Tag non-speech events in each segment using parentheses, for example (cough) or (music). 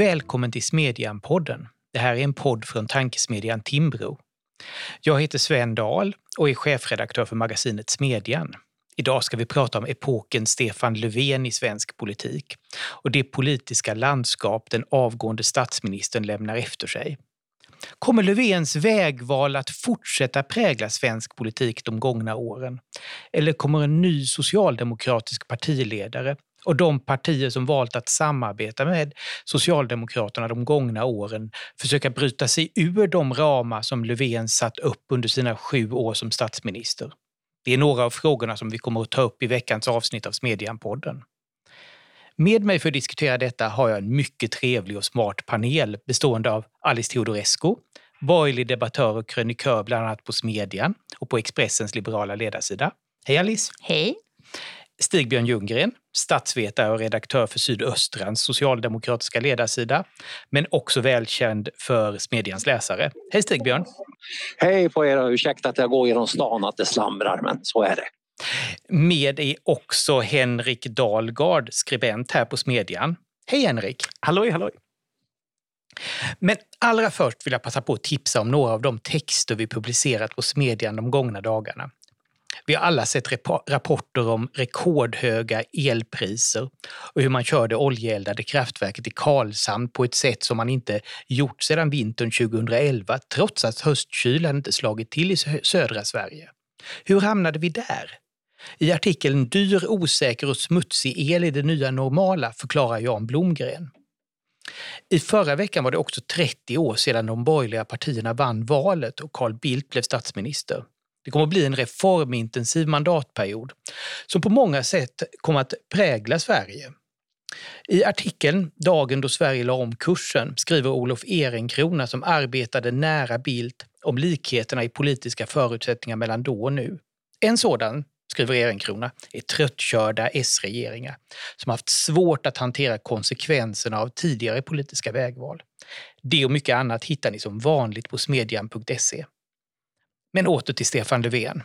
Välkommen till Smedjan-podden. Det här är en podd från tankesmedjan Timbro. Jag heter Sven Dahl och är chefredaktör för magasinet Smedjan. Idag ska vi prata om epoken Stefan Löfven i svensk politik och det politiska landskap den avgående statsministern lämnar efter sig. Kommer Löfvens vägval att fortsätta prägla svensk politik de gångna åren? Eller kommer en ny socialdemokratisk partiledare och de partier som valt att samarbeta med Socialdemokraterna de gångna åren försöka bryta sig ur de ramar som Löfven satt upp under sina sju år som statsminister? Det är några av frågorna som vi kommer att ta upp i veckans avsnitt av Smedjan-podden. Med mig för att diskutera detta har jag en mycket trevlig och smart panel bestående av Alice Teodorescu, borgerlig debattör och krönikör bland annat på Smedjan och på Expressens liberala ledarsida. Hej Alice! Hej! Stig-Björn Ljunggren, statsvetare och redaktör för Sydöstrans socialdemokratiska ledarsida, men också välkänd för Smedjans läsare. Hej Stig-Björn! Hej på er ursäkta att jag går genom stan att det slamrar, men så är det. Med är också Henrik Dalgard, skribent här på Smedjan. Hej Henrik! Halloj, halloj! Men allra först vill jag passa på att tipsa om några av de texter vi publicerat på Smedjan de gångna dagarna. Vi har alla sett rapporter om rekordhöga elpriser och hur man kör det oljeeldade kraftverket i Karlshamn på ett sätt som man inte gjort sedan vintern 2011 trots att höstkylan inte slagit till i södra Sverige. Hur hamnade vi där? I artikeln Dyr, osäker och smutsig el i det nya normala förklarar Jan Blomgren. I förra veckan var det också 30 år sedan de borgerliga partierna vann valet och Carl Bildt blev statsminister. Det kommer att bli en reformintensiv mandatperiod som på många sätt kommer att prägla Sverige. I artikeln Dagen då Sverige la om kursen skriver Olof Ehrenkrona som arbetade nära Bildt om likheterna i politiska förutsättningar mellan då och nu. En sådan, skriver Ehrenkrona, är tröttkörda S-regeringar som haft svårt att hantera konsekvenserna av tidigare politiska vägval. Det och mycket annat hittar ni som vanligt på smedjan.se. Men åter till Stefan Löfven.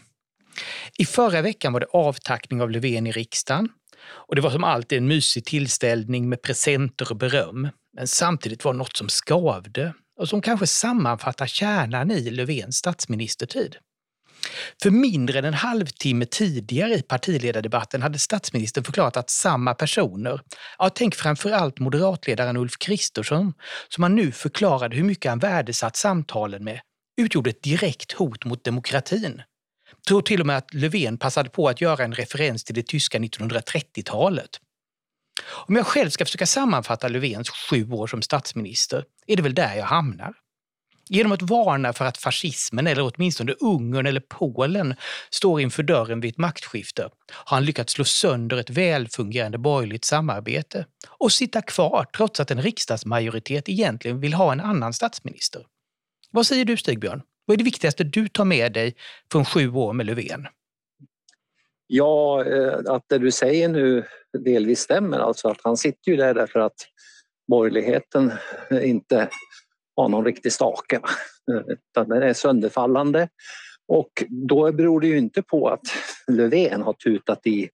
I förra veckan var det avtackning av Löfven i riksdagen och det var som alltid en mysig tillställning med presenter och beröm. Men samtidigt var det något som skavde och som kanske sammanfattar kärnan i Löfvens statsministertid. För mindre än en halvtimme tidigare i partiledardebatten hade statsministern förklarat att samma personer, ja, tänk framförallt moderatledaren Ulf Kristersson, som han nu förklarade hur mycket han värdesatt samtalen med, utgjorde ett direkt hot mot demokratin. Tror till och med att Löfven passade på att göra en referens till det tyska 1930-talet. Om jag själv ska försöka sammanfatta Löfvens sju år som statsminister är det väl där jag hamnar. Genom att varna för att fascismen, eller åtminstone Ungern eller Polen, står inför dörren vid ett maktskifte har han lyckats slå sönder ett välfungerande borgerligt samarbete och sitta kvar trots att en riksdagsmajoritet egentligen vill ha en annan statsminister. Vad säger du Stig-Björn? Vad är det viktigaste du tar med dig från sju år med Löfven? Ja, eh, att det du säger nu delvis stämmer. Alltså att han sitter ju där därför att borgerligheten inte har någon riktig stake. Utan den är sönderfallande. Och då beror det ju inte på att Löfven har tutat i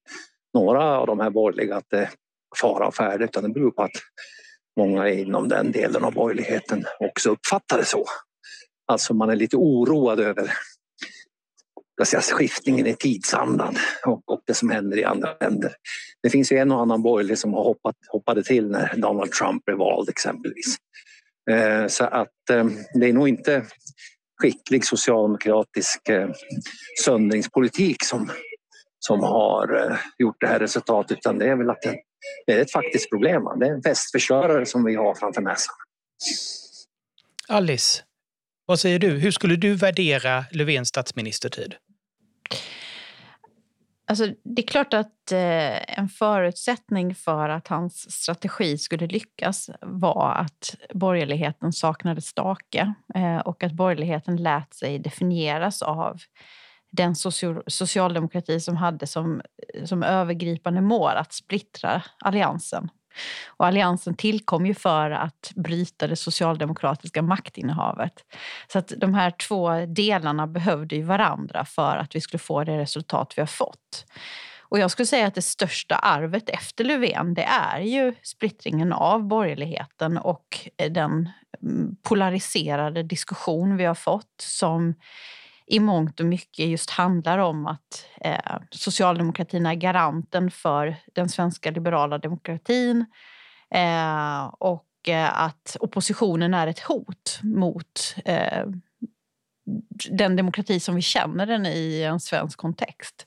några av de här borgerliga att det är fara och färde utan det beror på att många inom den delen av borgerligheten också uppfattar det så. Alltså man är lite oroad över säga, skiftningen i tidsandan och, och, det som händer i andra länder. Det finns ju en och annan borgerlig som har hoppat, hoppade till när Donald Trump blev vald exempelvis. Eh, så att eh, det är nog inte skicklig socialdemokratisk eh, söndringspolitik som, som har eh, gjort det här resultatet utan det är väl att det, det är ett faktiskt problem. Det är en festförstörare som vi har framför näsan. Alice, vad säger du? Hur skulle du värdera Löfvens statsministertid? Alltså, det är klart att eh, en förutsättning för att hans strategi skulle lyckas var att borgerligheten saknade stake eh, och att borgerligheten lät sig definieras av den socio socialdemokrati som hade som, som övergripande mål att splittra alliansen och alliansen tillkom ju för att bryta det socialdemokratiska maktinnehavet. Så att de här två delarna behövde ju varandra för att vi skulle få det resultat vi har fått. Och jag skulle säga att det största arvet efter Löfven det är ju splittringen av borgerligheten och den polariserade diskussion vi har fått som i mångt och mycket just handlar om att eh, socialdemokratin är garanten för den svenska liberala demokratin eh, och eh, att oppositionen är ett hot mot eh, den demokrati som vi känner den i en svensk kontext.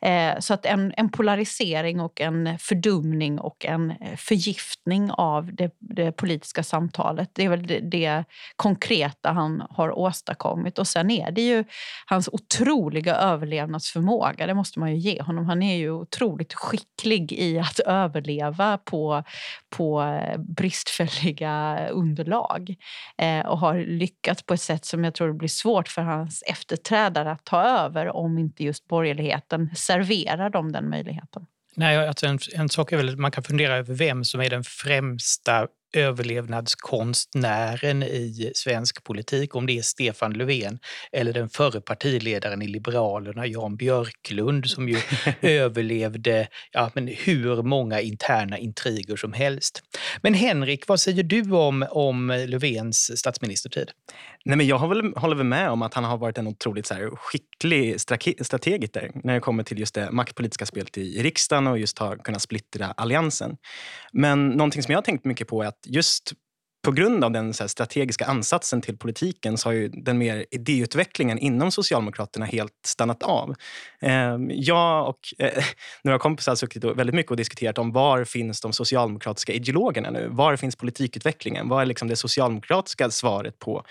Eh, så att en, en, polarisering och en fördumning och en eh, förgiftning av det, det politiska samtalet. Det är väl det, det, konkreta han har åstadkommit. Och sen är det ju hans otroliga överlevnadsförmåga. Det måste man ju ge honom. Han är ju otroligt skicklig i att överleva på, på eh, bristfälliga underlag. Eh, och har lyckats på ett sätt som jag tror blir svårt för hans efterträdare att ta över om inte just borgerligheten serverar de den möjligheten. Nej, alltså en, en sak är väl att man kan fundera över vem som är den främsta överlevnadskonstnären i svensk politik, om det är Stefan Löfven eller den förre partiledaren i Liberalerna, Jan Björklund, som ju (laughs) överlevde ja, men hur många interna intriger som helst. Men Henrik, vad säger du om, om Löfvens statsministertid? Nej, men jag håller väl med om att han har varit en otroligt så här, skicklig strategiker när det kommer till just det maktpolitiska spelet i riksdagen och just har kunnat splittra alliansen. Men någonting som jag har tänkt mycket på är att just på grund av den så strategiska ansatsen till politiken så har ju den mer idéutvecklingen inom Socialdemokraterna helt stannat av. Ehm, jag och eh, (laughs) några kompisar har suttit väldigt mycket och diskuterat om var finns de socialdemokratiska ideologerna nu? Var finns politikutvecklingen? Vad är liksom det socialdemokratiska svaret på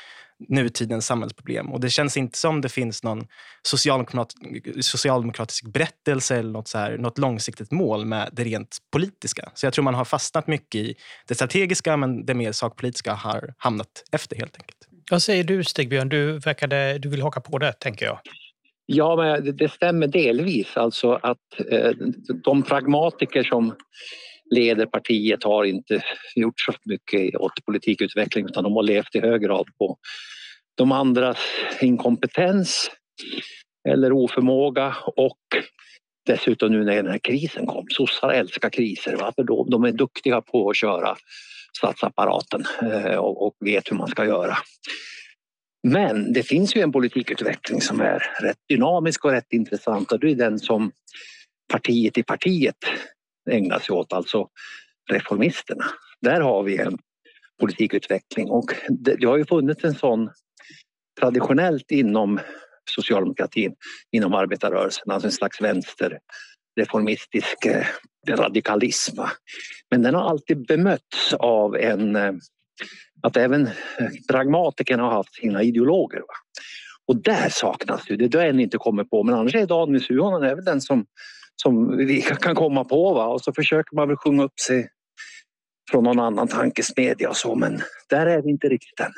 nutidens samhällsproblem. Och det känns inte som det finns någon socialdemokrat, socialdemokratisk berättelse eller något, så här, något långsiktigt mål med det rent politiska. Så jag tror man har fastnat mycket i det strategiska men det mer sakpolitiska har hamnat efter helt enkelt. Vad säger du Stigbjörn? Du, verkade, du vill haka på det tänker jag. Ja, men det stämmer delvis. Alltså att eh, de pragmatiker som leder partiet har inte gjort så mycket åt politikutveckling utan de har levt i hög grad på de andras inkompetens eller oförmåga och dessutom nu när den här krisen kom. Sossar älskar kriser. varför då, de är duktiga på att köra statsapparaten eh, och vet hur man ska göra. Men det finns ju en politikutveckling som är rätt dynamisk och rätt intressant och det är den som partiet i partiet ägnar sig åt, alltså reformisterna. Där har vi en politikutveckling och det, det har ju funnits en sån traditionellt inom socialdemokratin, inom arbetarrörelsen, alltså en slags vänsterreformistisk eh, radikalism. Men den har alltid bemötts av en eh, att även pragmatikerna har haft sina ideologer. Va? Och där saknas det, det har jag ännu inte kommit på. Men annars är Daniel Suhonen även den som som vi kan komma på. Va? Och så försöker man väl sjunga upp sig från någon annan tankesmedja och så, men där är vi inte riktigt än.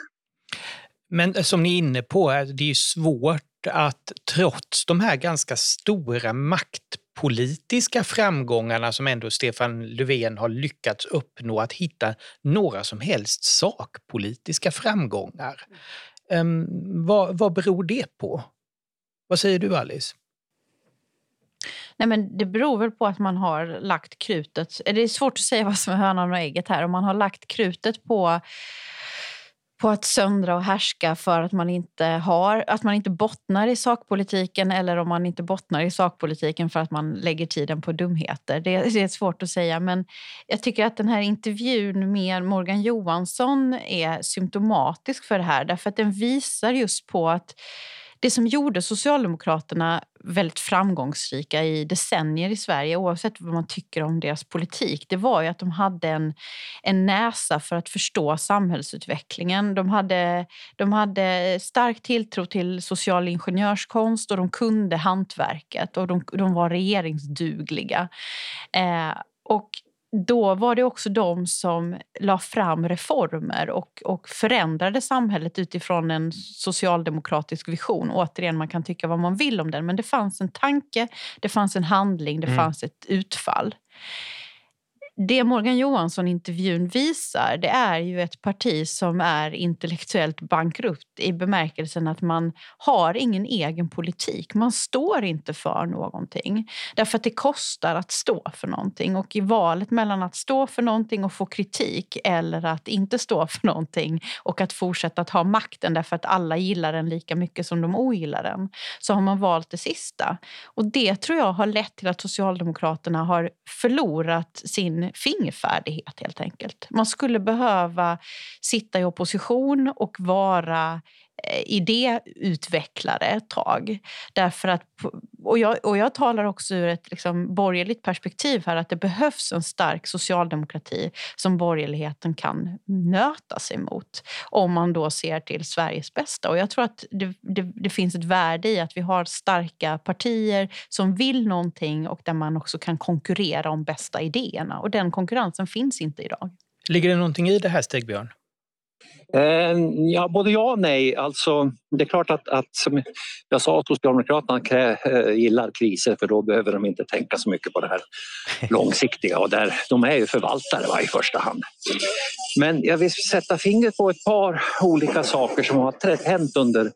Men eh, som ni är inne på, eh, det är svårt att trots de här ganska stora maktpolitiska framgångarna som ändå Stefan Löfven har lyckats uppnå, att hitta några som helst sakpolitiska framgångar. Um, vad, vad beror det på? Vad säger du Alice? Nej, men det beror väl på att man har lagt krutet... Det är svårt att säga vad som är hönan och ägget här. Om man har lagt krutet på på att söndra och härska för att man inte har, att man inte bottnar i sakpolitiken eller om man inte bottnar i sakpolitiken för att man lägger tiden på dumheter. Det, det är svårt att säga men jag tycker att den här intervjun med Morgan Johansson är symptomatisk för det här därför att den visar just på att det som gjorde Socialdemokraterna väldigt framgångsrika i decennier i Sverige oavsett vad man tycker om deras politik, det var ju att de hade en, en näsa för att förstå samhällsutvecklingen. De hade, de hade stark tilltro till social ingenjörskonst och de kunde hantverket och de, de var regeringsdugliga. Eh, och då var det också de som la fram reformer och, och förändrade samhället utifrån en socialdemokratisk vision. Återigen, man kan tycka vad man vill om den, men det fanns en tanke, det fanns en handling, det mm. fanns ett utfall det Morgan Johansson-intervjun visar det är ju ett parti som är intellektuellt bankrutt i bemärkelsen att man har ingen egen politik. Man står inte för någonting. Därför att det kostar att stå för någonting. Och i valet mellan att stå för någonting och få kritik eller att inte stå för någonting och att fortsätta att ha makten därför att alla gillar den lika mycket som de ogillar den så har man valt det sista. Och det tror jag har lett till att Socialdemokraterna har förlorat sin fingerfärdighet helt enkelt. Man skulle behöva sitta i opposition och vara Eh, idéutvecklare ett tag. Därför att, och, jag, och jag talar också ur ett liksom borgerligt perspektiv här att det behövs en stark socialdemokrati som borgerligheten kan nöta sig mot om man då ser till Sveriges bästa. Och jag tror att det, det, det finns ett värde i att vi har starka partier som vill någonting och där man också kan konkurrera om bästa idéerna. Och den konkurrensen finns inte idag. Ligger det någonting i det här Stigbjörn? Eh, ja, både ja och nej. Alltså, det är klart att, att som jag sa, Socialdemokraterna krä, äh, gillar kriser för då behöver de inte tänka så mycket på det här (laughs) långsiktiga. Och där, de är ju förvaltare va, i första hand. Men jag vill sätta fingret på ett par olika saker som har hänt under,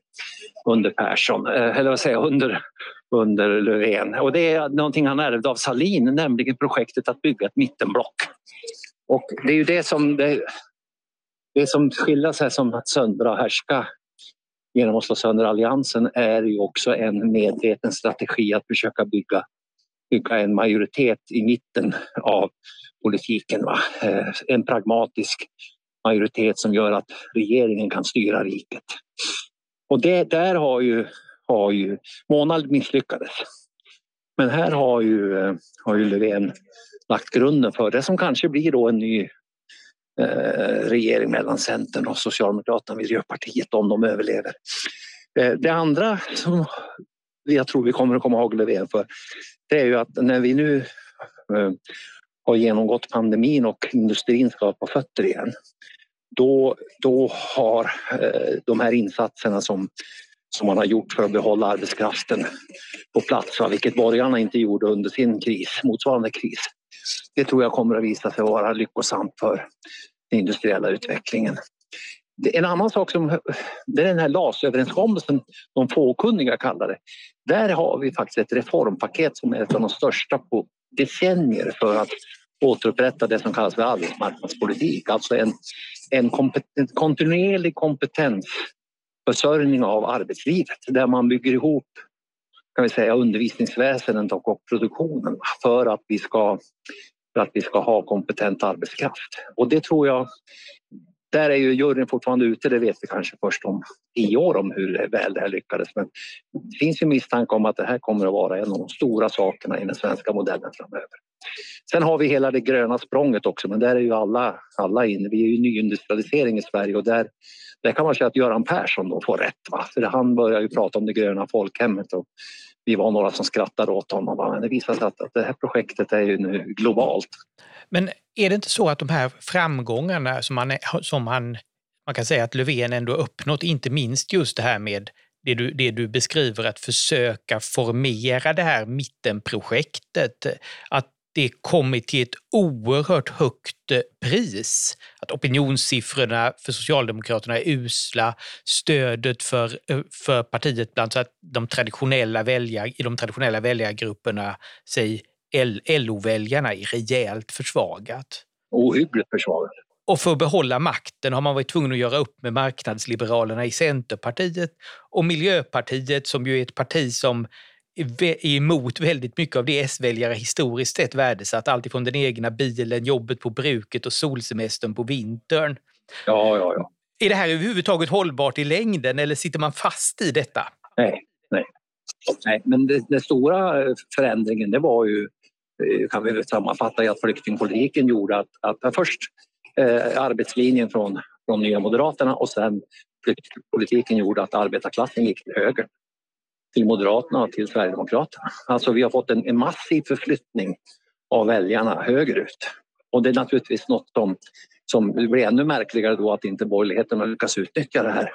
under Persson, äh, eller vad säger jag, under, under Löfven. Och det är någonting han ärvde av Salin, nämligen projektet att bygga ett mittenblock. Och det är ju det som det, det som skiljer sig som att söndra och härska genom att slå sönder alliansen är ju också en medveten strategi att försöka bygga, bygga en majoritet i mitten av politiken. Va? Eh, en pragmatisk majoritet som gör att regeringen kan styra riket. Och det där har ju, har ju Månald misslyckades. Men här har ju, eh, har ju Löfven lagt grunden för det som kanske blir då en ny Eh, regering mellan Centern och Socialdemokraterna och Miljöpartiet om de överlever. Eh, det andra som jag tror vi kommer att komma ihåg Löfven för det är ju att när vi nu eh, har genomgått pandemin och industrin ska på fötter igen då, då har eh, de här insatserna som, som man har gjort för att behålla arbetskraften på plats, vilket borgarna inte gjorde under sin kris, motsvarande kris. Det tror jag kommer att visa sig vara lyckosamt för den industriella utvecklingen. En annan sak som det är den här LAS-överenskommelsen, de fåkunniga kallar det. Där har vi faktiskt ett reformpaket som är ett av de största på decennier för att återupprätta det som kallas för arbetsmarknadspolitik. Alltså en, en, kompeten, kontinuerlig kompetensförsörjning av arbetslivet där man bygger ihop kan vi säga, undervisningsväsendet och produktionen för att vi ska för att vi ska ha kompetent arbetskraft. Och det tror jag, där är ju juryn fortfarande ute, det vet vi kanske först om tio år om hur väl det här lyckades. Men det finns ju misstanke om att det här kommer att vara en av de stora sakerna i den svenska modellen framöver. Sen har vi hela det gröna språnget också, men där är ju alla, alla inne. Vi är ju nyindustrialisering i Sverige och där, där kan man säga att Göran Persson då får rätt. Va? För han börjar ju prata om det gröna folkhemmet och vi var några som skrattade åt honom. Men det visar sig att, att det här projektet är ju nu globalt. Men är det inte så att de här framgångarna som, man, som han, man kan säga att Löfven ändå uppnått, inte minst just det här med det du, det du beskriver, att försöka formera det här mittenprojektet, att det kommit till ett oerhört högt eh, pris. Att opinionssiffrorna för Socialdemokraterna är usla, stödet för, eh, för partiet bland så att de traditionella väljar, i de traditionella väljargrupperna, säg LO-väljarna, är rejält försvagat. Ohyggligt försvagat. Och för att behålla makten har man varit tvungen att göra upp med marknadsliberalerna i Centerpartiet och Miljöpartiet som ju är ett parti som emot väldigt mycket av det S-väljare historiskt sett värdesatt. Alltifrån den egna bilen, jobbet på bruket och solsemestern på vintern. Ja, ja, ja. Är det här överhuvudtaget hållbart i längden eller sitter man fast i detta? Nej, nej. nej men den stora förändringen det var ju, eh, kan vi sammanfatta i att flyktingpolitiken gjorde att, att först eh, arbetslinjen från, från Nya Moderaterna och sen flyktingpolitiken gjorde att arbetarklassen gick till höger till Moderaterna och till Sverigedemokraterna. Alltså vi har fått en, en massiv förflyttning av väljarna högerut. Och det är naturligtvis något som, som blir ännu märkligare då att inte borgerligheten har lyckats utnyttja det här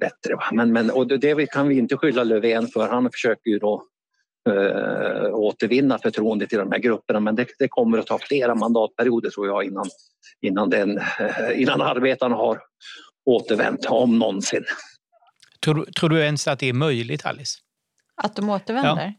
bättre. Men, men, och det kan vi inte skylla Löfven för. Han försöker ju då eh, återvinna förtroendet i de här grupperna men det, det, kommer att ta flera mandatperioder tror jag innan, innan, den, eh, (laughs) innan arbetarna har återvänt, om någonsin. Tror, tror du ens att det är möjligt, Alice? Att de återvänder? Ja.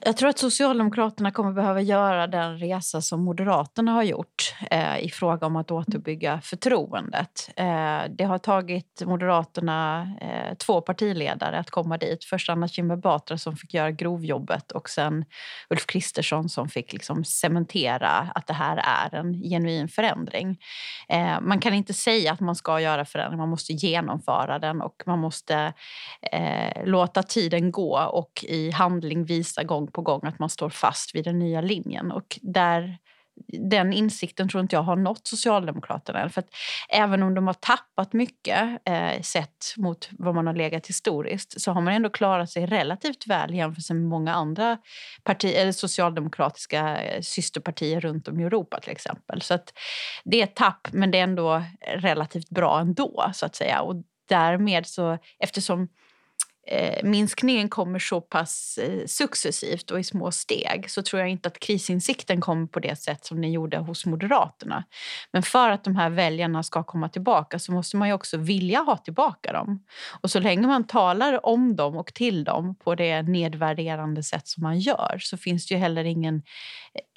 Jag tror att Socialdemokraterna kommer behöva göra den resa som Moderaterna har gjort eh, i fråga om att återbygga förtroendet. Eh, det har tagit Moderaterna eh, två partiledare att komma dit. Först Anna Kinberg Batra som fick göra grovjobbet och sen Ulf Kristersson som fick liksom cementera att det här är en genuin förändring. Eh, man kan inte säga att man ska göra förändring, man måste genomföra den och man måste eh, låta tiden gå och i handling visa visa gång på gång att man står fast vid den nya linjen. Och där, den insikten tror inte jag har nått Socialdemokraterna än. För att även om de har tappat mycket eh, sett mot vad man har legat historiskt så har man ändå klarat sig relativt väl jämfört med många andra parti, eller socialdemokratiska eh, systerpartier runt om i Europa till exempel. Så att det är ett tapp men det är ändå relativt bra ändå så att säga. Och därmed så eftersom Eh, minskningen kommer så pass eh, successivt och i små steg så tror jag inte att krisinsikten kommer på det sätt som den gjorde hos Moderaterna. Men för att de här väljarna ska komma tillbaka så måste man ju också vilja ha tillbaka dem. Och så länge man talar om dem och till dem på det nedvärderande sätt som man gör så finns det ju heller ingen,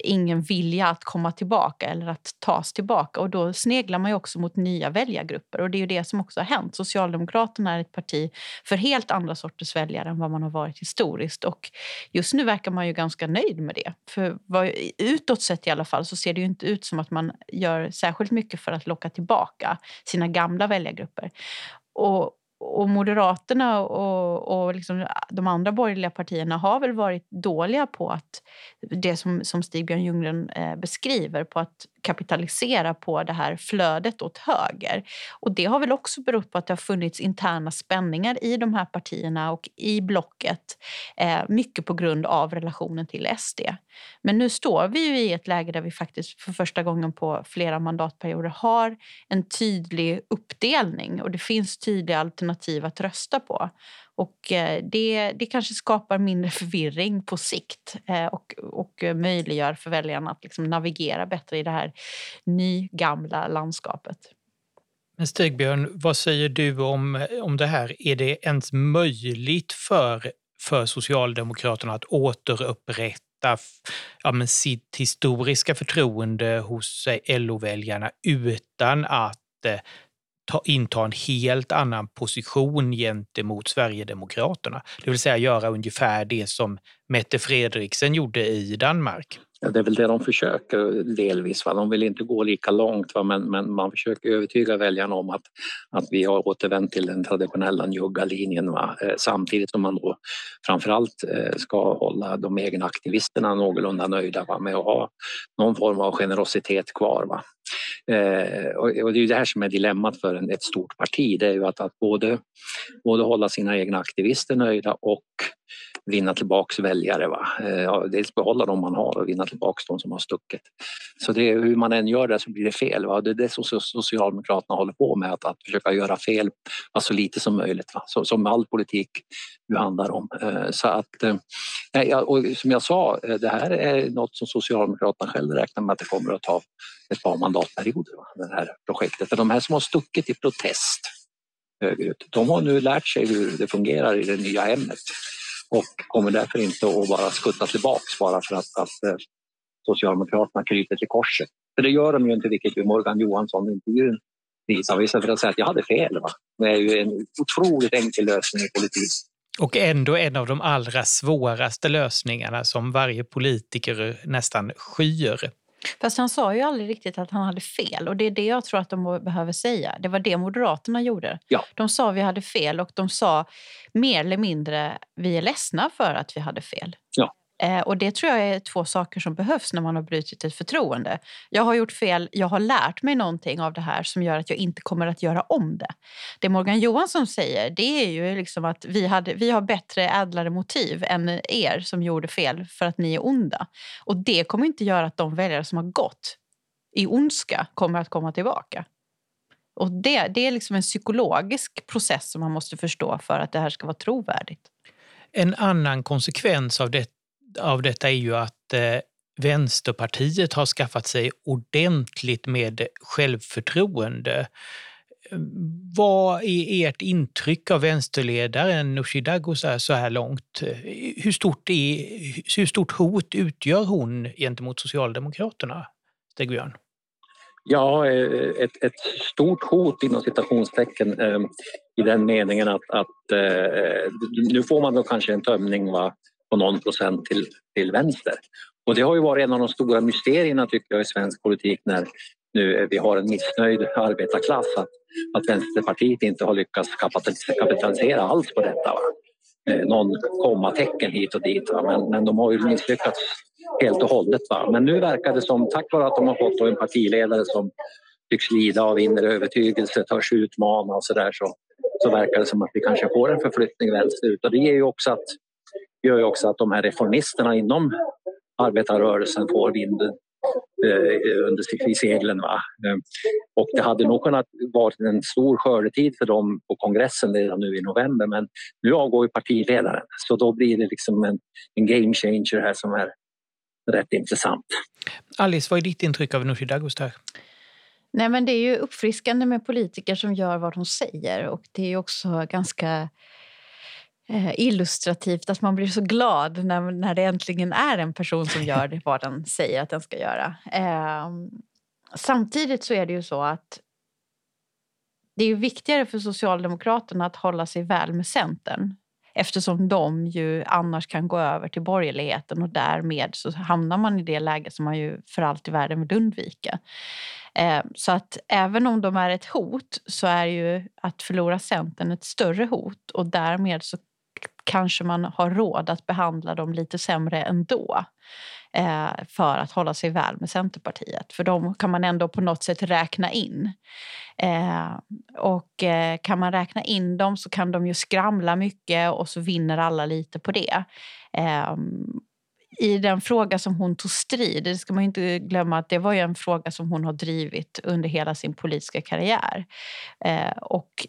ingen vilja att komma tillbaka eller att tas tillbaka. Och då sneglar man ju också mot nya väljargrupper och det är ju det som också har hänt. Socialdemokraterna är ett parti för helt andra sorters väljare än vad man har varit historiskt. Och just nu verkar man ju ganska nöjd med det. För vad, utåt sett i alla fall så ser det ju inte ut som att man gör särskilt mycket för att locka tillbaka sina gamla väljargrupper. Och, och Moderaterna och, och liksom äh, de andra borgerliga partierna har väl varit dåliga på att det som, som Stig-Björn Ljunggren eh, beskriver, på att kapitalisera på det här flödet åt höger. Och det har väl också berott på att det har funnits interna spänningar i de här partierna och i blocket. Eh, mycket på grund av relationen till SD. Men nu står vi ju i ett läge där vi faktiskt för första gången på flera mandatperioder har en tydlig uppdelning och det finns tydliga alternativ att rösta på. Och eh, det, det kanske skapar mindre förvirring på sikt eh, och, och möjliggör för väljarna att liksom navigera bättre i det här nygamla landskapet. Men Stigbjörn, vad säger du om, om det här? Är det ens möjligt för, för Socialdemokraterna att återupprätta ja, men sitt historiska förtroende hos eh, LO-väljarna utan att eh, ta, inta en helt annan position gentemot Sverigedemokraterna. Det vill säga göra ungefär det som Mette Fredriksen gjorde i Danmark. Ja, det är väl det de försöker delvis. Va? De vill inte gå lika långt va? Men, men man försöker övertyga väljarna om att, att vi har återvänt till den traditionella njugga linjen. Va? Eh, samtidigt som man då framförallt eh, ska hålla de egna aktivisterna någorlunda nöjda va? med att ha någon form av generositet kvar. Va? Eh, och, det är det här som är dilemmat för en, ett stort parti. Det är ju att, att både, både hålla sina egna aktivister nöjda och vinna tillbaks väljare. Va? Eh, dels behålla de man har och vinna tillbaks de som har stuckit. Så det, hur man än gör det så blir det fel. Va? Det är det som Socialdemokraterna håller på med, att, att försöka göra fel så alltså lite som möjligt. Va? Så, som all politik nu handlar om. Eh, så att, eh, och som jag sa, eh, det här är något som Socialdemokraterna själva räknar med att det kommer att ta ett par mandatperioder, va? det här projektet. För de här som har stuckit i protest högerut, de har nu lärt sig hur det fungerar i det nya hemmet och kommer därför inte att bara skutta tillbaks bara för att, att eh, Socialdemokraterna kryper till korset. För det gör de ju inte, vilket ju Morgan Johansson intervjun visar. Istället för att säga att jag hade fel. Va? Det är ju en otroligt enkel lösning i politik. Och ändå en av de allra svåraste lösningarna som varje politiker nästan skyr. Fast han sa ju aldrig riktigt att han hade fel och det är det jag tror att de behöver säga. Det var det Moderaterna gjorde. Ja. De sa vi hade fel och de sa mer eller mindre vi är ledsna för att vi hade fel. Ja. Eh, och Det tror jag är två saker som behövs när man har brutit ett förtroende. Jag har gjort fel, jag har lärt mig någonting av det här som gör att jag inte kommer att göra om det. Det Morgan Johansson säger det är ju liksom att vi, hade, vi har bättre, ädlare motiv än er som gjorde fel för att ni är onda. Och det kommer inte göra att de väljare som har gått i ondska kommer att komma tillbaka. Och det, det är liksom en psykologisk process som man måste förstå för att det här ska vara trovärdigt. En annan konsekvens av, detta av detta är ju att eh, Vänsterpartiet har skaffat sig ordentligt med självförtroende. Eh, vad är ert intryck av vänsterledaren Nooshi Dadgostar så här långt? Eh, hur stort, är, hur stort hot utgör hon gentemot Socialdemokraterna, Stig-Björn? Ja, eh, ett, ett, stort hot inom citationstecken i den meningen att, att nu får man då kanske en tömning va, på någon procent till, till vänster. Och det har ju varit en av de stora mysterierna tycker jag i svensk politik när nu vi har en missnöjd arbetarklass att, att Vänsterpartiet inte har lyckats kapitalisera alls på detta. Va? Eh, någon kommatecken hit och dit va? Men, men de har ju misslyckats helt och hållet. Va? Men nu verkar det som, tack vare att de har fått en partiledare som tycks lida av inre övertygelse, törs utmana och så där så, så verkar det som att vi kanske får en förflyttning vänsterut. Och det ger ju också att, gör ju också att de här reformisterna inom arbetarrörelsen får vinden eh, under seglen. Va? Eh, och det hade nog kunnat vara en stor skördetid för dem på kongressen redan nu i november men nu avgår ju partiledaren så då blir det liksom en, en game changer här som är rätt intressant. Alice, vad är ditt intryck av Nooshi Dadgostar? Nej, men det är ju uppfriskande med politiker som gör vad de säger och det är också ganska illustrativt att man blir så glad när, när det äntligen är en person som gör (laughs) vad den säger att den ska göra. Eh, samtidigt så är det ju så att det är viktigare för Socialdemokraterna att hålla sig väl med Centern eftersom de ju annars kan gå över till borgerligheten och därmed så hamnar man i det läge som man ju för allt i världen vill undvika. Eh, så att även om de är ett hot så är ju att förlora Centern ett större hot och därmed så kanske man har råd att behandla dem lite sämre ändå eh, för att hålla sig väl med Centerpartiet. För de kan man ändå på något sätt räkna in. Eh, och eh, kan man räkna in dem så kan de ju skramla mycket och så vinner alla lite på det. Ehm, I den fråga som hon tog strid, det ska man inte glömma att det var en fråga som hon har drivit under hela sin politiska karriär. Eh, och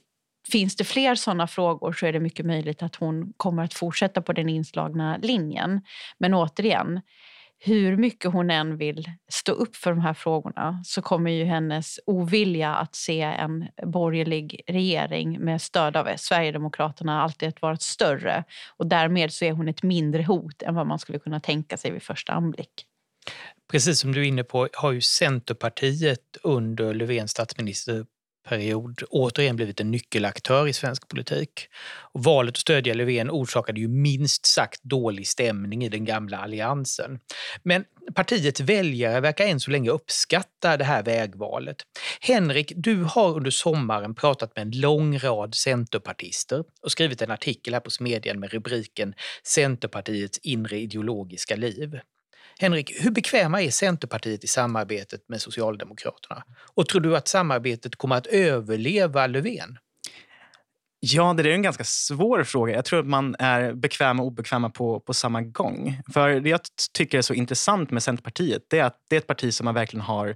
Finns det fler såna frågor så är det mycket möjligt att hon kommer att fortsätta på den inslagna linjen. Men återigen, hur mycket hon än vill stå upp för de här frågorna så kommer ju hennes ovilja att se en borgerlig regering med stöd av Sverigedemokraterna alltid att vara större. Och därmed så är hon ett mindre hot än vad man skulle kunna tänka sig vid första anblick. Precis som du är inne på har ju Centerpartiet under Löfvens statsminister period återigen blivit en nyckelaktör i svensk politik. Och valet att stödja Löfven orsakade ju minst sagt dålig stämning i den gamla alliansen. Men partiets väljare verkar än så länge uppskatta det här vägvalet. Henrik, du har under sommaren pratat med en lång rad centerpartister och skrivit en artikel här på Smedjan med rubriken Centerpartiets inre ideologiska liv. Henrik, hur bekväma är Centerpartiet i samarbetet med Socialdemokraterna? Och tror du att samarbetet kommer att överleva Löfven? Ja, det är en ganska svår fråga. Jag tror att man är bekväma och obekväma på, på samma gång. För Det jag tycker är så intressant med Centerpartiet det är att det är ett parti som man verkligen har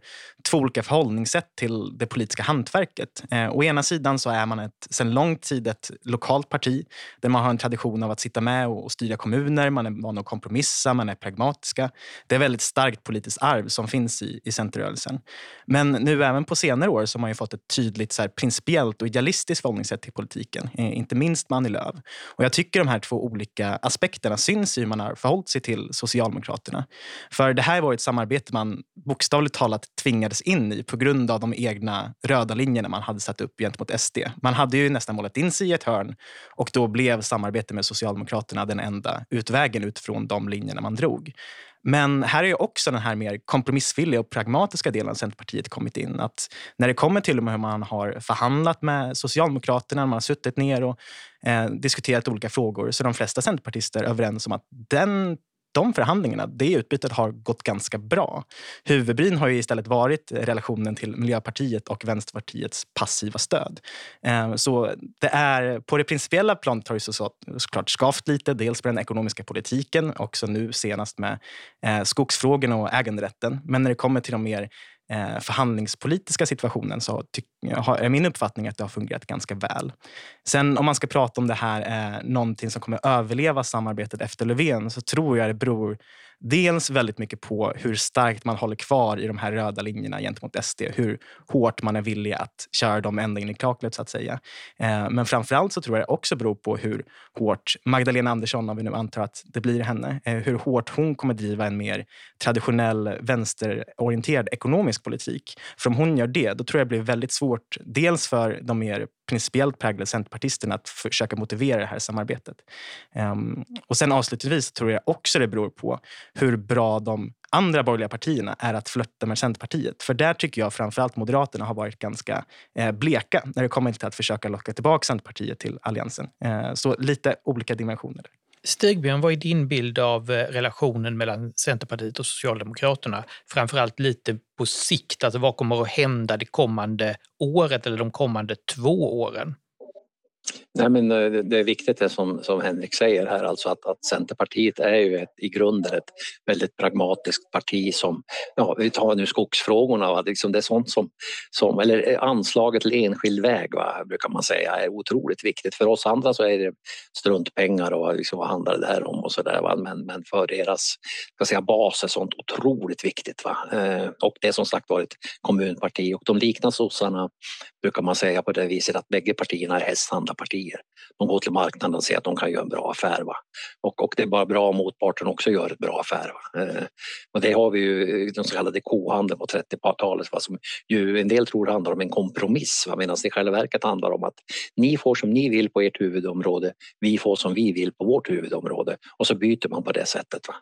två olika förhållningssätt till det politiska hantverket. Eh, å ena sidan så är man ett, sedan lång tid ett lokalt parti där man har en tradition av att sitta med och, och styra kommuner. Man är van att kompromissa, man är pragmatiska. Det är ett väldigt starkt politiskt arv som finns i, i Centerrörelsen. Men nu även på senare år så har man fått ett tydligt så här, principiellt och idealistiskt förhållningssätt till politik politiken, eh, inte minst med Annie Lööf. Och jag tycker de här två olika aspekterna syns i hur man har förhållit sig till Socialdemokraterna. För det här var ett samarbete man bokstavligt talat tvingades in i på grund av de egna röda linjerna man hade satt upp gentemot SD. Man hade ju nästan målat in sig i ett hörn och då blev samarbete med Socialdemokraterna den enda utvägen utifrån de linjerna man drog. Men här är också den här mer kompromissvilliga och pragmatiska delen av Centerpartiet kommit in. Att när det kommer till hur man har förhandlat med Socialdemokraterna, man har suttit ner och eh, diskuterat olika frågor, så är de flesta centerpartister överens om att den de förhandlingarna, det utbytet har gått ganska bra. Huvudbryn har ju istället varit relationen till Miljöpartiet och Vänsterpartiets passiva stöd. Eh, så det är, på det principiella planet har det så, såklart skavt lite, dels med den ekonomiska politiken, också nu senast med eh, skogsfrågorna och äganderätten. Men när det kommer till de mer eh, förhandlingspolitiska situationen så är min uppfattning att det har fungerat ganska väl. Sen om man ska prata om det här är någonting som kommer överleva samarbetet efter Löfven så tror jag det beror dels väldigt mycket på hur starkt man håller kvar i de här röda linjerna gentemot SD. Hur hårt man är villig att köra dem ända in i kaklet så att säga. Eh, men framförallt så tror jag det också beror på hur hårt Magdalena Andersson, om vi nu antar att det blir henne, eh, hur hårt hon kommer driva en mer traditionell vänsterorienterad ekonomisk politik. För om hon gör det, då tror jag det blir väldigt svårt. Dels för de mer principiellt präglade centerpartisterna att försöka motivera det här samarbetet. Ehm, och sen avslutningsvis tror jag också det beror på hur bra de andra borgerliga partierna är att flörta med Centerpartiet. För där tycker jag framförallt Moderaterna har varit ganska eh, bleka när det kommer till att försöka locka tillbaka Centerpartiet till Alliansen. Eh, så lite olika dimensioner. Stigbjörn, vad är din bild av eh, relationen mellan Centerpartiet och Socialdemokraterna? Framförallt lite på sikt, alltså vad kommer att hända det kommande året eller de kommande två åren? Nej, men eh, det är viktigt det som, som Henrik säger här, alltså att, att Centerpartiet är ju ett, i grunden ett väldigt pragmatiskt parti som, ja vi tar nu skogsfrågorna, va? Liksom det är sånt som, som, eller eh, anslaget till enskild väg va? brukar man säga är otroligt viktigt. För oss andra så är det struntpengar och liksom, vad handlar det här om och sådär. Men, men för deras ska säga, bas är sånt otroligt viktigt. Va? Eh, och det är som sagt var ett kommunparti och de liknar sossarna brukar man säga på det viset att bägge partierna är hästhandlarpartier. De går till marknaden och ser att de kan göra en bra affär. Va? Och, och det är bara bra om motparten också gör en bra affär. Va? Eh, och det har vi ju eh, den så kallade kohandeln på 30-talet som ju en del tror handlar om en kompromiss va? medan det i själva verket handlar om att ni får som ni vill på ert huvudområde, vi får som vi vill på vårt huvudområde och så byter man på det sättet. Va?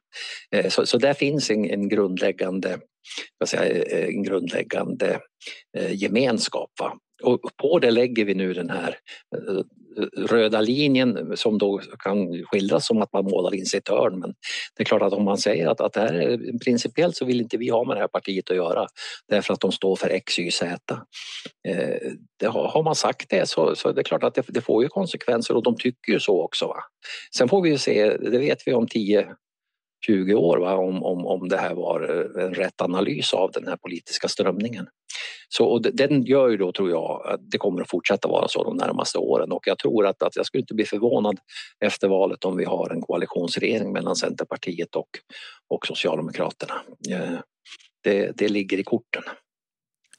Eh, så, så där finns en, en grundläggande säga, eh, en grundläggande eh, gemenskap. Va? Och på det lägger vi nu den här eh, röda linjen som då kan skildras som att man målar in sig i ett hörn. Men det är klart att om man säger att, att det här är, principiellt så vill inte vi ha med det här partiet att göra därför att de står för X, Y, Z. Eh, det har, har, man sagt det så, så det är klart att det, det, får ju konsekvenser och de tycker ju så också. Va? Sen får vi ju se, det vet vi om 10 20 år va, om, om, om det här var eh, en rätt analys av den här politiska strömningen. Så, och den gör ju då, tror jag, att det kommer att fortsätta vara så de närmaste åren och jag tror att, att jag skulle inte bli förvånad efter valet om vi har en koalitionsregering mellan Centerpartiet och, och Socialdemokraterna. Eh, det, det ligger i korten.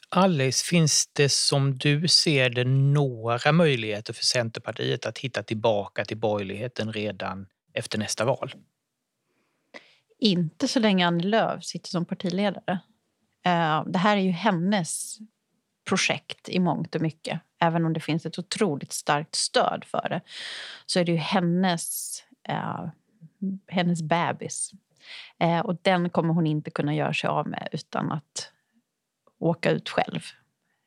Alice, finns det som du ser det några möjligheter för Centerpartiet att hitta tillbaka till borgerligheten redan efter nästa val? Inte så länge Annie Lööf sitter som partiledare. Eh, det här är ju hennes projekt i mångt och mycket. Även om det finns ett otroligt starkt stöd för det så är det ju hennes, eh, hennes bebis. Eh, och den kommer hon inte kunna göra sig av med utan att åka ut själv.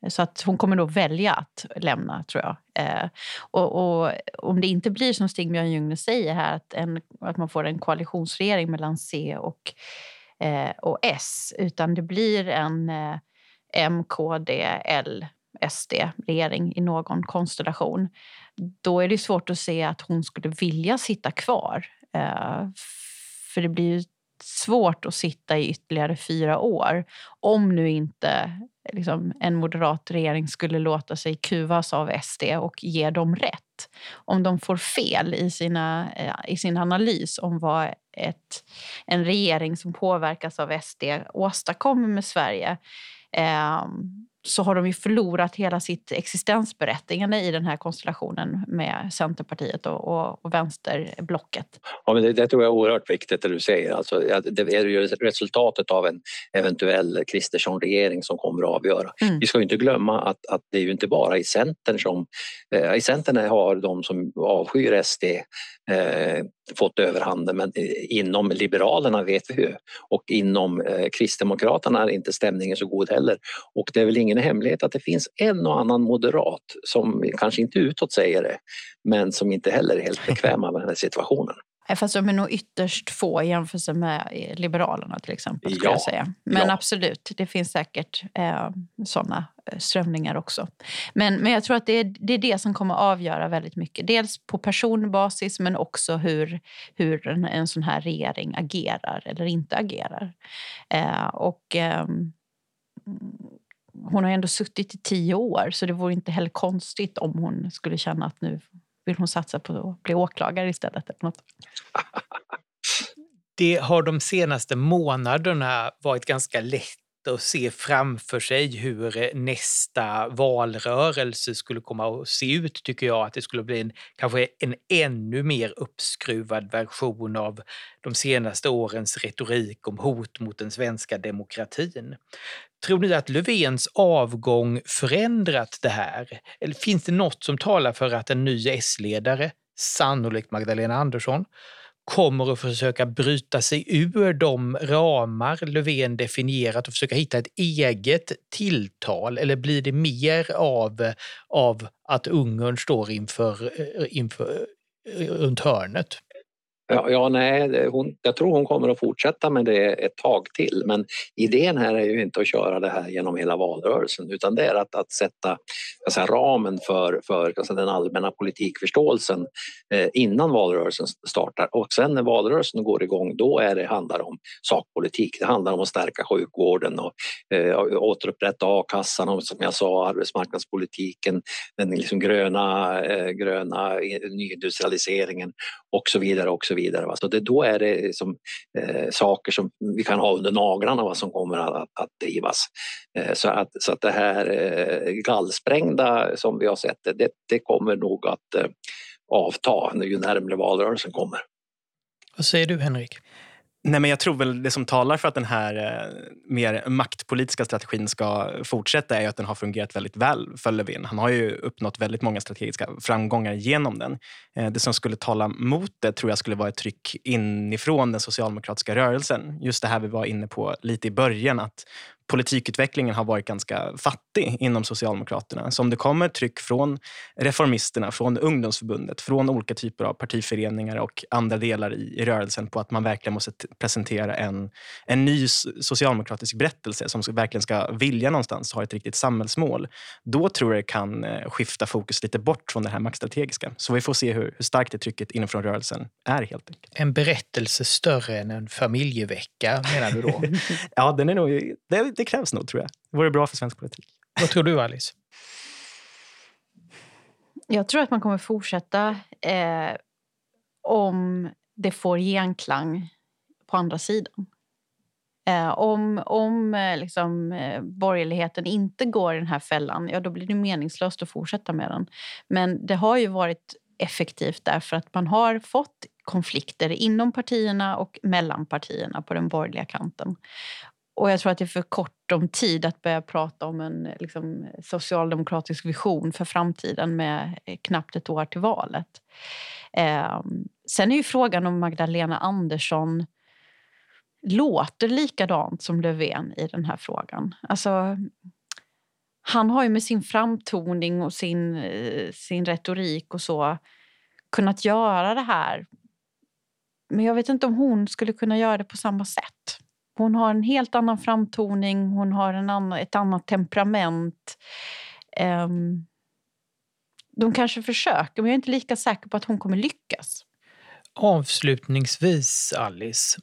Så att hon kommer då välja att lämna, tror jag. Eh, och, och, om det inte blir som Stig-Björn Ljungner säger här, att, en, att man får en koalitionsregering mellan C och, eh, och S, utan det blir en eh, M, KD, L, SD-regering i någon konstellation, då är det svårt att se att hon skulle vilja sitta kvar. Eh, för det blir ju svårt att sitta i ytterligare fyra år om nu inte liksom, en moderat regering skulle låta sig kuvas av SD och ge dem rätt. Om de får fel i, sina, eh, i sin analys om vad ett, en regering som påverkas av SD åstadkommer med Sverige eh, så har de ju förlorat hela sitt existensberättigande i den här konstellationen med Centerpartiet och, och, och vänsterblocket. Ja, men det, det, tror jag är oerhört viktigt det du säger. Alltså, det är ju resultatet av en eventuell Kristersson-regering som kommer att avgöra. Mm. Vi ska inte glömma att, att det är ju inte bara i Centern som... Eh, I Centern har de som avskyr SD eh, fått överhanden men eh, inom Liberalerna vet vi ju och inom eh, Kristdemokraterna är inte stämningen så god heller. Och det är väl ingen hemlighet att det finns en och annan moderat som kanske inte utåt säger det men som inte heller är helt bekväma med den här situationen. Fast de är nog ytterst få i jämförelse med Liberalerna till exempel. Ja, jag säga. Men ja. absolut, det finns säkert eh, sådana eh, strömningar också. Men, men jag tror att det är, det är det som kommer avgöra väldigt mycket. Dels på personbasis men också hur, hur en, en sån här regering agerar eller inte agerar. Eh, och... Eh, hon har ändå suttit i tio år så det vore inte heller konstigt om hon skulle känna att nu vill hon satsa på att bli åklagare istället. Eller något. (laughs) Det har de senaste månaderna varit ganska lätt att se framför sig hur nästa valrörelse skulle komma att se ut, tycker jag. Att det skulle bli en, kanske en ännu mer uppskruvad version av de senaste årens retorik om hot mot den svenska demokratin. Tror ni att Löfvens avgång förändrat det här? Eller finns det något som talar för att en ny S-ledare, sannolikt Magdalena Andersson, kommer att försöka bryta sig ur de ramar Löfven definierat och försöka hitta ett eget tilltal? Eller blir det mer av, av att Ungern står inför, eh, inför, eh, runt hörnet? Ja, ja nej, hon, jag tror hon kommer att fortsätta med det ett tag till men idén här är ju inte att köra det här genom hela valrörelsen utan det är att, att sätta säga, ramen för, för alltså, den allmänna politikförståelsen eh, innan valrörelsen startar och sen när valrörelsen går igång då är det, handlar det om sakpolitik. Det handlar om att stärka sjukvården och eh, återupprätta a-kassan och som jag sa arbetsmarknadspolitiken, den liksom gröna, eh, gröna nyindustrialiseringen och så vidare och så vidare. Va? Så det, då är det som, eh, saker som vi kan ha under naglarna va, som kommer att, att drivas. Eh, så, att, så att det här eh, gallsprängda som vi har sett det, det kommer nog att eh, avta ju närmare valrörelsen kommer. Vad säger du Henrik? Nej, men jag tror väl det som talar för att den här eh, mer maktpolitiska strategin ska fortsätta är att den har fungerat väldigt väl för Löfven. Han har ju uppnått väldigt många strategiska framgångar genom den. Eh, det som skulle tala mot det tror jag skulle vara ett tryck inifrån den socialdemokratiska rörelsen. Just det här vi var inne på lite i början, att politikutvecklingen har varit ganska fattig inom Socialdemokraterna. Så om det kommer tryck från reformisterna, från ungdomsförbundet, från olika typer av partiföreningar och andra delar i, i rörelsen på att man verkligen måste presentera en, en ny socialdemokratisk berättelse som verkligen ska vilja någonstans ha ett riktigt samhällsmål. Då tror jag det kan eh, skifta fokus lite bort från det här maktstrategiska. Så vi får se hur, hur starkt det trycket inifrån rörelsen är helt enkelt. En berättelse större än en familjevecka menar du då? (laughs) ja, den är nog, det, det krävs nog, tror jag. Det vore bra för svensk politik. Vad tror du, Alice? Jag tror att man kommer fortsätta eh, om det får genklang på andra sidan. Eh, om om eh, liksom, eh, borgerligheten inte går i den här fällan, ja då blir det meningslöst att fortsätta med den. Men det har ju varit effektivt därför att man har fått konflikter inom partierna och mellan partierna på den borgerliga kanten. Och jag tror att det är för kort om tid att börja prata om en liksom, socialdemokratisk vision för framtiden med eh, knappt ett år till valet. Eh, sen är ju frågan om Magdalena Andersson låter likadant som Löfven i den här frågan. Alltså, han har ju med sin framtoning och sin, eh, sin retorik och så kunnat göra det här. Men jag vet inte om hon skulle kunna göra det på samma sätt. Hon har en helt annan framtoning, hon har en annan, ett annat temperament. Um, de kanske försöker, men jag är inte lika säker på att hon kommer lyckas. Avslutningsvis, Alice.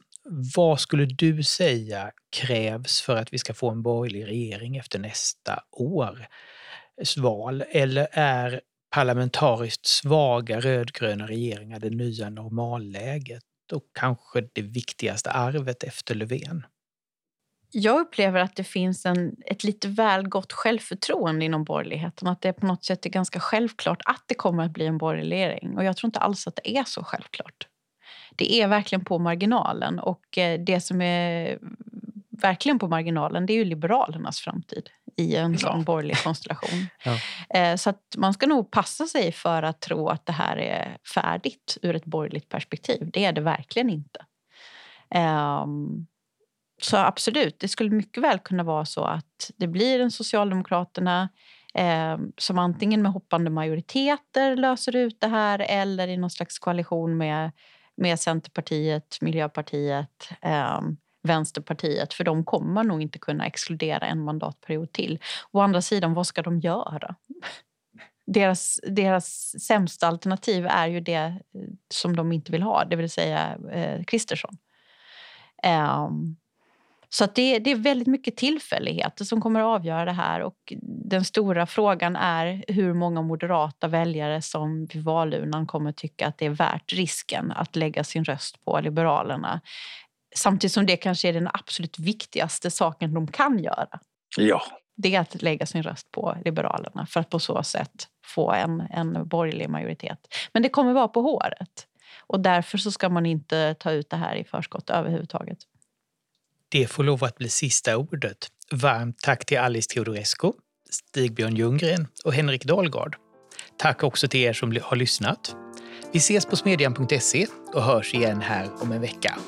Vad skulle du säga krävs för att vi ska få en borgerlig regering efter nästa års val? Eller är parlamentariskt svaga rödgröna regeringar det nya normalläget? Och kanske det viktigaste arvet efter Löfven? Jag upplever att det finns en, ett lite väl gott självförtroende inom borgerligheten. Att det på något sätt är ganska självklart att det kommer att bli en borgerlig regering. Och jag tror inte alls att det är så självklart. Det är verkligen på marginalen. Och eh, det som är verkligen på marginalen det är ju Liberalernas framtid i en sån borgerlig konstellation. (laughs) Ja. Eh, så att man ska nog passa sig för att tro att det här är färdigt ur ett borgerligt perspektiv. Det är det verkligen inte. Ehm, så absolut, det skulle mycket väl kunna vara så att det blir en Socialdemokraterna eh, som antingen med hoppande majoriteter löser ut det här eller i någon slags koalition med, med Centerpartiet, Miljöpartiet eh, Vänsterpartiet för de kommer nog inte kunna exkludera en mandatperiod till. Å andra sidan, vad ska de göra? Deras, deras sämsta alternativ är ju det eh, som de inte vill ha, det vill säga eh, Kristersson. Um, Så att det, det är väldigt mycket tillfälligheter som kommer att avgöra det här. Och den stora frågan är hur många moderata väljare som vid valurnan kommer att tycka att det är värt risken att lägga sin röst på Liberalerna. Samtidigt som det kanske är den absolut viktigaste saken de kan göra. Ja. Det är att lägga sin röst på Liberalerna för att på så sätt få en, en borgerlig majoritet. Men det kommer vara på håret. Och därför så ska man inte ta ut det här i förskott överhuvudtaget. Det får lov att bli sista ordet. Varmt tack till Alice Teodorescu, Stigbjörn Ljunggren och Henrik Dahlgard. Tack också till er som har lyssnat. Vi ses på smedjan.se och hörs igen här om en vecka.